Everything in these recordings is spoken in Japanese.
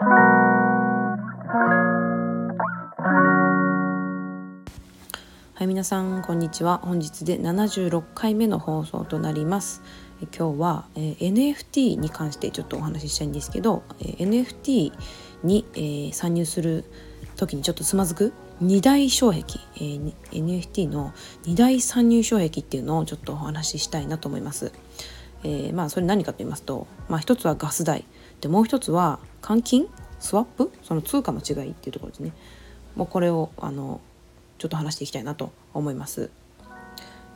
はい皆さんこんにちは。本日で76回目の放送となります。今日は、えー、NFT に関してちょっとお話ししたいんですけど、えー、NFT に、えー、参入する時にちょっとつまずく二大障壁、えー、NFT の二大参入障壁っていうのをちょっとお話ししたいなと思います。えー、まあそれ何かと言いますと、まあ、一つはガス代。でもう一つは換金？スワップ？その通貨の違いっていうところですね。もうこれをあのちょっと話していきたいなと思います。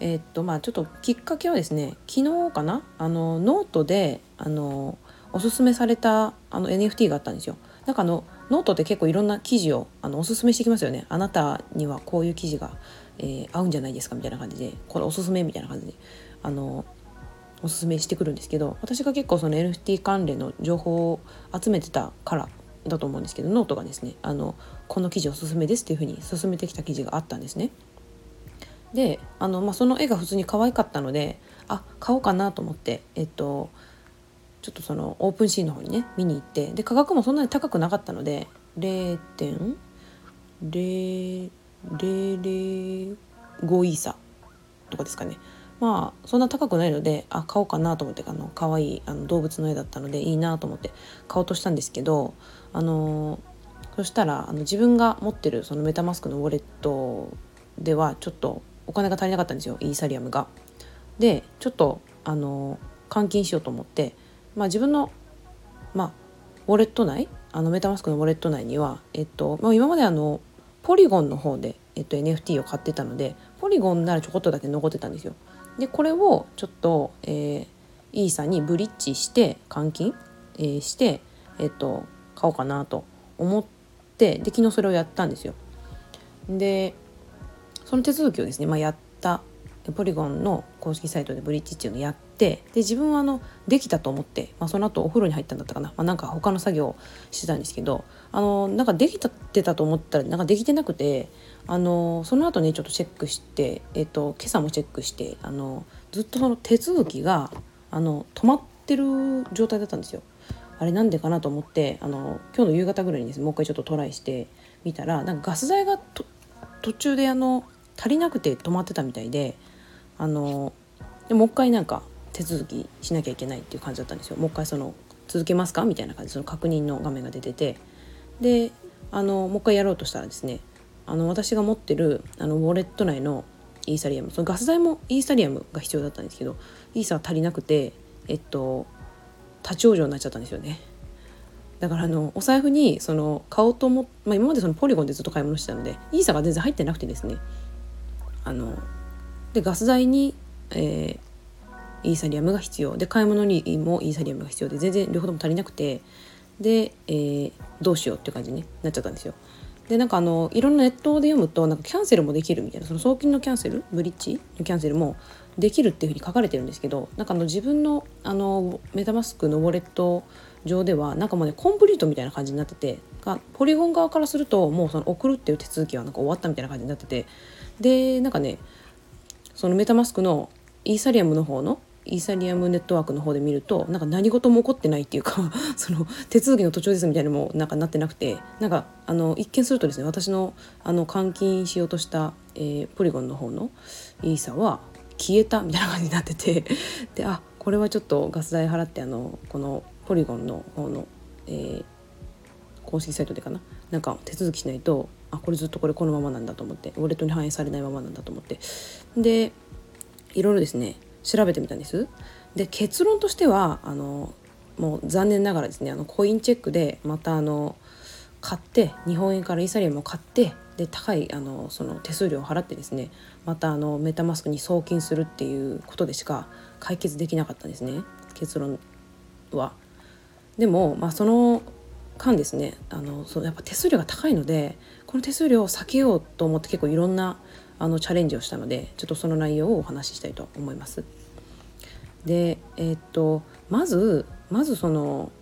えー、っとまあちょっときっかけはですね昨日かな？あのノートであのおすすめされたあの NFT があったんですよ。なんかあのノートって結構いろんな記事をあのおすすめしてきますよね。あなたにはこういう記事が、えー、合うんじゃないですか？みたいな感じで。これおすすめ？みたいな感じで。あのおすすめしてくるんですけど私が結構その NFT 関連の情報を集めてたからだと思うんですけどノートがですねあのこの記事おすすめですっていうふうに勧めてきた記事があったんですね。であの、まあ、その絵が普通に可愛かったのであ買おうかなと思ってえっとちょっとその OpenSea の方にね見に行ってで価格もそんなに高くなかったので0.005イーサとかですかねまあそんな高くないのであ買おうかなと思ってあの可愛いあの動物の絵だったのでいいなと思って買おうとしたんですけどあのそしたらあの自分が持ってるそのメタマスクのウォレットではちょっとお金が足りなかったんですよイーサリアムが。でちょっとあの換金しようと思ってまあ、自分の、まあ、ウォレット内あのメタマスクのウォレット内には、えっとまあ、今まであのポリゴンの方で、えっと、NFT を買ってたのでポリゴンならちょこっとだけ残ってたんですよ。でこれをちょっと、えー、イーサにブリッジして換金、えー、して、えっと、買おうかなと思ってで昨日それをやったんですよ。でその手続きをですね、まあ、やったポリゴンの公式サイトでブリッジっていうのやってで自分はあのできたと思って、まあ、その後お風呂に入ったんだったかな、まあ、なんか他の作業してたんですけどあのなんかできたってたと思ったらなんかできてなくてあのその後ねちょっとチェックして、えっと、今朝もチェックしてあのずっとその手続きがあの止まってる状態だったんですよ。あれなんでかなと思ってあの今日の夕方ぐらいにですねもう一回ちょっとトライしてみたらなんかガス代が途中であの足りなくて止まってたみたいであのでもう一回なんか手続きしなきゃいけないっていう感じだったんですよ。もう一回その続けますか？みたいな感じ。でその確認の画面が出てて。であのもう一回やろうとしたらですねあの私が持ってるあのウォレット内のイーサリアムそのガス代もイーサリアムが必要だったんですけどイーサは足りなくてえっと立ち往生になっちゃったんですよね。だからあのお財布にその買おうと思っまあ、今までそのポリゴンでずっと買い物してたのでイーサが全然入ってなくてですねあのでガス代に、えー、イーサリアムが必要。で買い物にもイーサリアムが必要で全然両方とも足りなくて。で、えー、どうしようっていう感じになっちゃったんですよ。でなんかあのいろんなネットで読むとなんかキャンセルもできるみたいな。その送金のキャンセル？ブリッジのキャンセルもできるっていうふうに書かれてるんですけどなんかあの自分のあのメタマスクのウォレット上ではなんかもうねコンプリートみたいな感じになっててポリゴン側からするともうその送るっていう手続きはなんか終わったみたいな感じになってて。でなんかねそのメタマスクのイーサリアムの方のイーサリアムネットワークの方で見るとなんか何事も起こってないっていうか その手続きの途中ですみたいなのもなんかなってなくてなんかあの一見するとですね私のあの換金しようとした、えー、ポリゴンの方のイーサは消えたみたいな感じになってて であこれはちょっとガス代払ってあのこのポリゴンの方の、えー、公式サイトでかななんか手続きしないとあこれずっとこれこのままなんだと思ってウォレットに反映されないままなんだと思ってでいろいろですね調べてみたんですで結論としてはあのもう残念ながらですねあのコインチェックでまたあの買って日本円からイーサリアムを買ってで高いあのその手数料を払ってですねまたあのメタマスクに送金するっていうことでしか解決できなかったんですね結論は。でも、まあ、その間ですねあのそのやっぱ手数料が高いのでこの手数料を避けようと思って結構いろんなあのチャレンジをしたのでちょっとその内容をお話ししたいと思います。でえー、っとまずまずその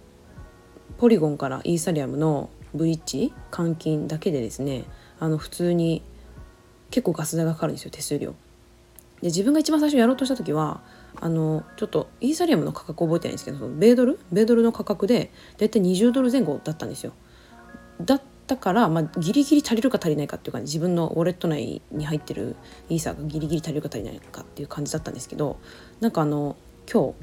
ポリゴンからイーサリアムのブリッジ換金だけでですねあの普通に結構ガス代がかかるんですよ手数料。で自分が一番最初やろうとした時はあのちょっとイーサリアムの価格覚えてないんですけどその米ドル？米ドルの価格で大体20ドル前後だったんですよ。だったから、まあ、ギリギリ足りるか足りないかっていうか自分のウォレット内に入ってるイーサーがギリギリ足りるか足りないかっていう感じだったんですけどなんかあの今日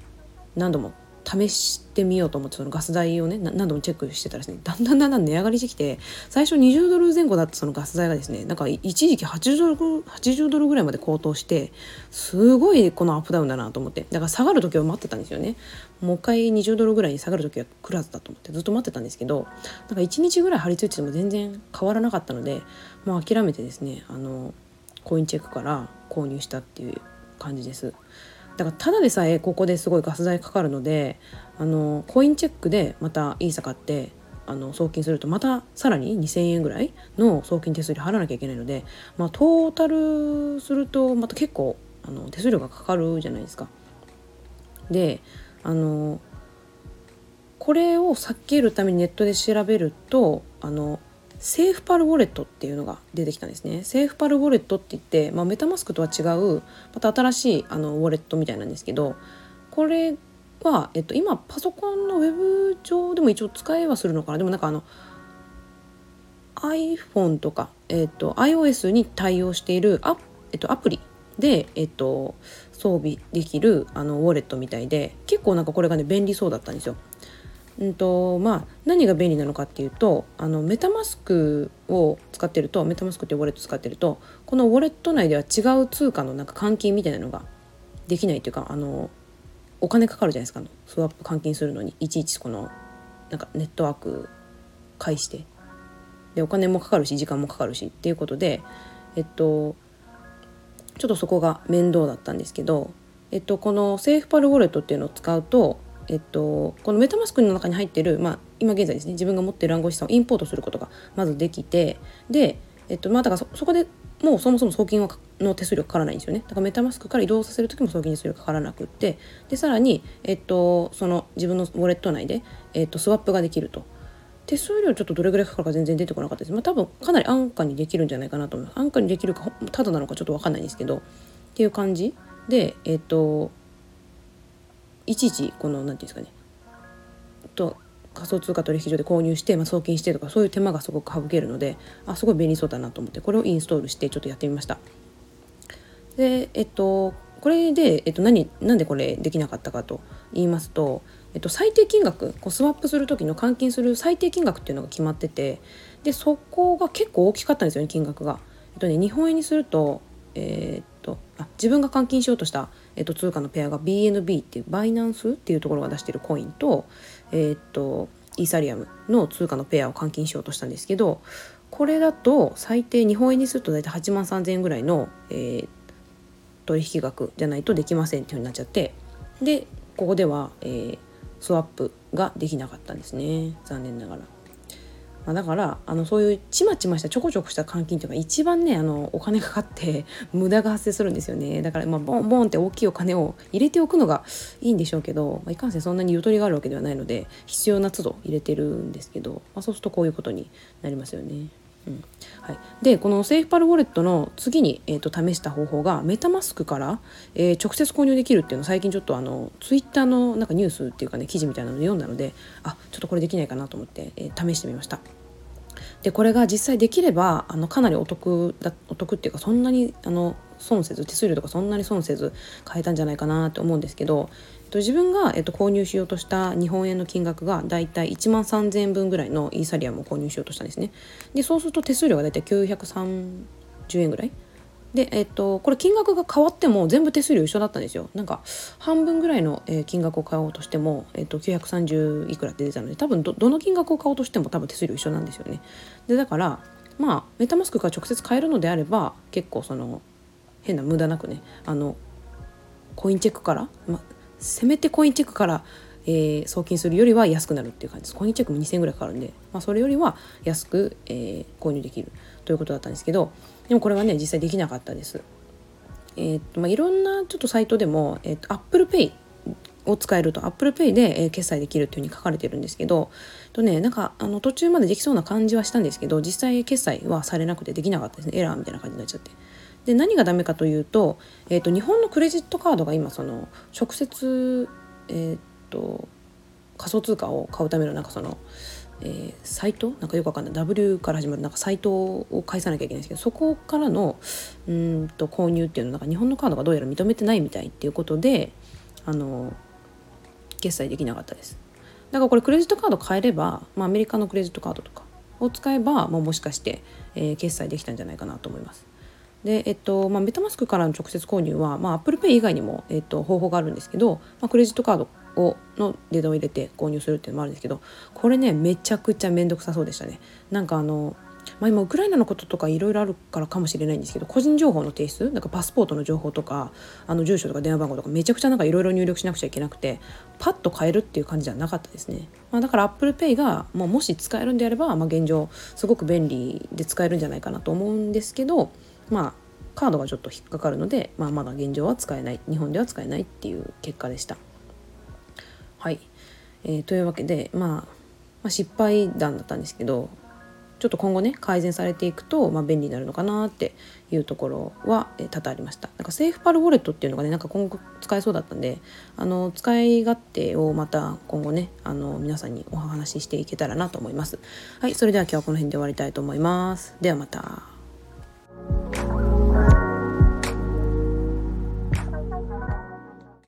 何度も試してみようと思ってそのガス代をね何度もチェックしてたらですねだんだんだんだん値上がりしてきて最初20ドル前後だったそのガス代がですねなんか一時期80ドル80ドルぐらいまで高騰してすごいこのアップダウンだなと思ってだから下がる時を待ってたんですよねもう一回20ドルぐらいに下がる時は来るはずだと思ってずっと待ってたんですけどなんか1日ぐらい張り付いてても全然変わらなかったのでもう諦めてですねあのコインチェックから購入したっていう感じです。だからただでさえここですごいガス代かかるのであのコインチェックでまたイーサ買ってあの送金するとまたさらに2,000円ぐらいの送金手数料払わなきゃいけないので、まあ、トータルするとまた結構あの手数料がかかるじゃないですか。であのこれを避けるためにネットで調べるとあの SafePal ウォレットっていうのが出てきたんですね。 SafePal ウォレットって言って、まあ、 MetaMask とは違うまた新しいあのウォレットみたいなんですけどこれは、えっと、今パソコンのウェブ上でも一応使えはするのかなでもなんかあの iPhone とか、えっと、iOS に対応しているア,、えっと、アプリで、えっと、装備できるあのウォレットみたいで結構なんかこれがね便利そうだったんですよ。うんとまあ、何が便利なのかっていうとあのメタマスクを使ってるとメタマスクっていうウォレット使ってるとこのウォレット内では違う通貨のなんか換金みたいなのができないというかあのお金かかるじゃないですか。スワップ換金するのにいちいちこのなんかネットワーク介して。でお金もかかるし時間もかかるしっていうことでえっとちょっとそこが面倒だったんですけど、えっと、このセーフパルウォレットっていうのを使うとえっと、このメタマスクの中に入ってる、まあ、今現在ですね自分が持ってる暗号資産をインポートすることがまずできてで、えっとまあ、だからそこでもうそもそも送金はの手数料かからないんですよねだからメタマスクから移動させる時も送金手数料かからなくってでさらに、えっと、その自分のウォレット内で、えっと、スワップができると手数料ちょっとどれぐらいかかるか全然出てこなかったです。まあ、多分かなり安価にできるんじゃないかなと思います。安価にできるかただなのかちょっと分かんないんですけどっていう感じでえっといちいちこの何て言うんですかねと仮想通貨取引所で購入して、まあ、送金してとかそういう手間がすごく省けるのであすごい便利そうだなと思ってこれをインストールしてちょっとやってみました。でえっとこれで、えっと何、なんでこれできなかったかと言いますと、えっと、最低金額こうスワップする時の換金する最低金額っていうのが決まっててでそこが結構大きかったんですよね金額が。えっとね、日本円にすると,、えー、あ自分が換金しようとした、えっと、通貨のペアが BNB っていうバイナンスっていうところが出してるコインと,、え、っとイーサリアムの通貨のペアを換金しようとしたんですけどこれだと最低日本円にすると大体8万3,000円ぐらいの、えー、取引額じゃないとできませんっていうふうになっちゃってでここでは、えー、スワップができなかったんですね残念ながら。まあ、だからあのそういうちまちましたちょこちょこした換金というのが一番ねあのお金かかって 無駄が発生するんですよねだからまあボンボンって大きいお金を入れておくのがいいんでしょうけど、まあ、いかんせんそんなにゆとりがあるわけではないので必要な都度入れてるんですけど、まあ、そうするとこういうことになりますよね。はい、でこのセーフパルウォレットの次に、えーと、試した方法がメタマスクから、えー、直接購入できるっていうのを最近ちょっとあのツイッターのなんかニュースっていうかね記事みたいなのを読んだのであちょっとこれできないかなと思って、えー、試してみました。でこれが実際できればあのかなりお得だお得っていうかそんなにあの損せず手数料とかそんなに損せず買えたんじゃないかなと思うんですけど、えっと、自分が、えっと、購入しようとした日本円の金額がだいたい1万3000円分ぐらいのイーサリアムを購入しようとしたんですね。でそうすると手数料がだいたい930円ぐらいで、えっと、これ金額が変わっても全部手数料一緒だったんですよ。なんか半分ぐらいの、えー、金額を買おうとしても、えっと、930いくらって出たので多分どの金額を買おうとしても多分手数料一緒なんですよね。でだからまあメタマスクから直接買えるのであれば結構その変な無駄なくねあのコインチェックから、ま、せめてコインチェックから、えー、送金するよりは安くなるっていう感じですコインチェックも2000円ぐらいかかるんで、まあ、それよりは安く、えー、購入できるということだったんですけどでもこれはね実際できなかったです。えーとまあ、いろんなちょっとサイトでも、えーと、Apple Pay を使えると Apple Pay で、え、決済できるっていうふうに書かれてるんですけどとねなんかあの途中までできそうな感じはしたんですけど実際決済はされなくてできなかったですねエラーみたいな感じになっちゃって。で何がダメかというと,、えーと、日本のクレジットカードが今その直接、えーと、仮想通貨を買うためのなんかその、えー、サイト？なんかよくわかんない W から始まるなんかサイトを返さなきゃいけないんですけどそこからのうんと購入っていうのなんか日本のカードがどうやら認めてないみたいっていうことであの決済できなかったです。だからこれクレジットカード変えれば、まあ、アメリカのクレジットカードとかを使えば、まあ、もしかして、えー、決済できたんじゃないかなと思います。で、えっとまあ、メタマスクからの直接購入は、まあ、Apple Pay 以外にも、えっと、方法があるんですけど、まあ、クレジットカードをのデータを入れて購入するっていうのもあるんですけどこれねめちゃくちゃ面倒くさそうでしたね。なんかあのまあ、今ウクライナのこととかいろいろあるからかもしれないんですけど個人情報の提出なんかパスポートの情報とかあの住所とか電話番号とかめちゃくちゃなんかいろいろ入力しなくちゃいけなくてパッと変えるっていう感じじゃなかったですね、まあ、だから ApplePay が、まあ、もし使えるんであれば、まあ、現状すごく便利で使えるんじゃないかなと思うんですけどまあカードがちょっと引っかかるので、まあ、まだ現状は使えない日本では使えないっていう結果でした。はい、えー、というわけで、まあ、まあ失敗談だったんですけどちょっと今後ね改善されていくと、まあ、便利になるのかなっていうところは、えー、多々ありました。なんかセーフパルウォレットっていうのがねなんか今後使えそうだったんであの使い勝手をまた今後ねあの皆さんにお話ししていけたらなと思います。はい。それでは今日はこの辺で終わりたいと思います。ではまた。